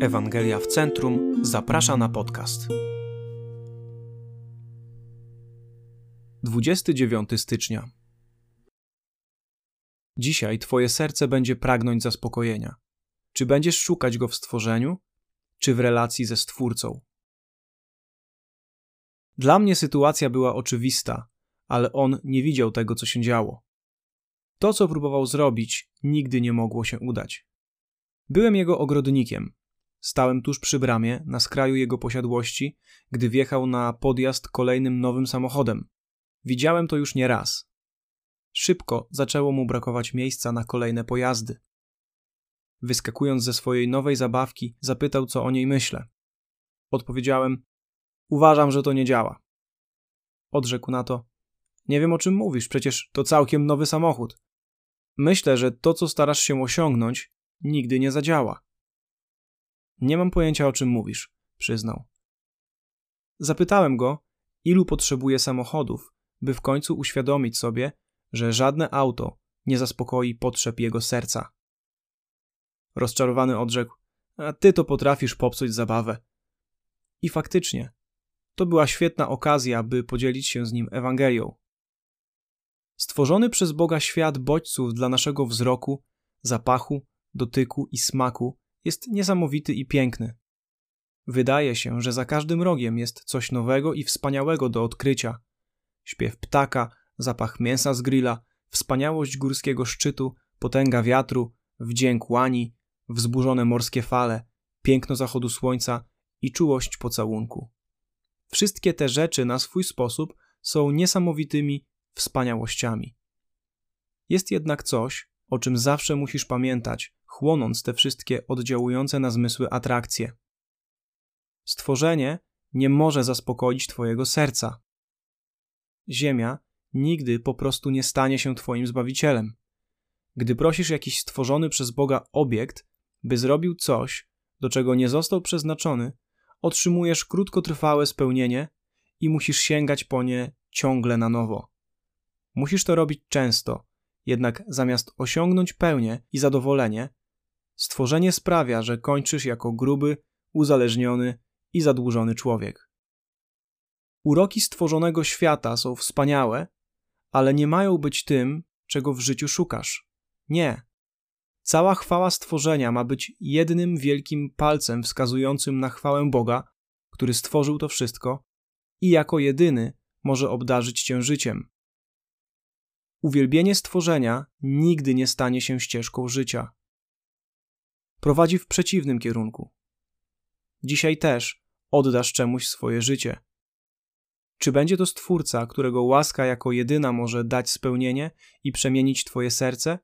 Ewangelia w Centrum zaprasza na podcast. 29 stycznia. Dzisiaj Twoje serce będzie pragnąć zaspokojenia. Czy będziesz szukać go w stworzeniu, czy w relacji ze Stwórcą? Dla mnie sytuacja była oczywista, ale on nie widział tego, co się działo. To, co próbował zrobić, nigdy nie mogło się udać. Byłem jego ogrodnikiem. Stałem tuż przy bramie, na skraju jego posiadłości, gdy wjechał na podjazd kolejnym nowym samochodem. Widziałem to już nie raz. Szybko zaczęło mu brakować miejsca na kolejne pojazdy. Wyskakując ze swojej nowej zabawki, zapytał, co o niej myślę. Odpowiedziałem: Uważam, że to nie działa. Odrzekł na to: Nie wiem o czym mówisz, przecież to całkiem nowy samochód. Myślę, że to, co starasz się osiągnąć, nigdy nie zadziała. Nie mam pojęcia, o czym mówisz, przyznał. Zapytałem go, ilu potrzebuje samochodów, by w końcu uświadomić sobie, że żadne auto nie zaspokoi potrzeb jego serca. Rozczarowany odrzekł: A ty to potrafisz popsuć zabawę. I faktycznie, to była świetna okazja, by podzielić się z nim Ewangelią. Stworzony przez Boga świat bodźców dla naszego wzroku, zapachu, dotyku i smaku jest niesamowity i piękny. Wydaje się, że za każdym rogiem jest coś nowego i wspaniałego do odkrycia. Śpiew ptaka, zapach mięsa z grilla, wspaniałość górskiego szczytu, potęga wiatru, wdzięk łani, wzburzone morskie fale, piękno zachodu słońca i czułość pocałunku. Wszystkie te rzeczy na swój sposób są niesamowitymi wspaniałościami. Jest jednak coś, o czym zawsze musisz pamiętać, chłonąc te wszystkie oddziałujące na zmysły atrakcje. Stworzenie nie może zaspokoić Twojego serca. Ziemia nigdy po prostu nie stanie się Twoim zbawicielem. Gdy prosisz jakiś stworzony przez Boga obiekt, by zrobił coś, do czego nie został przeznaczony, otrzymujesz krótkotrwałe spełnienie i musisz sięgać po nie ciągle na nowo. Musisz to robić często, jednak zamiast osiągnąć pełnię i zadowolenie, stworzenie sprawia, że kończysz jako gruby, uzależniony i zadłużony człowiek. Uroki stworzonego świata są wspaniałe, ale nie mają być tym, czego w życiu szukasz. Nie. Cała chwała stworzenia ma być jednym wielkim palcem wskazującym na chwałę Boga, który stworzył to wszystko i jako jedyny może obdarzyć cię życiem. Uwielbienie stworzenia nigdy nie stanie się ścieżką życia. Prowadzi w przeciwnym kierunku. Dzisiaj też oddasz czemuś swoje życie. Czy będzie to stwórca, którego łaska jako jedyna może dać spełnienie i przemienić Twoje serce,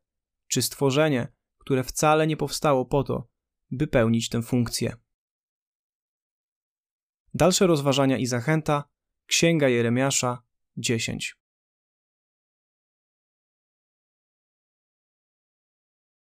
czy stworzenie, które wcale nie powstało po to, by pełnić tę funkcję? Dalsze rozważania i zachęta Księga Jeremiasza 10.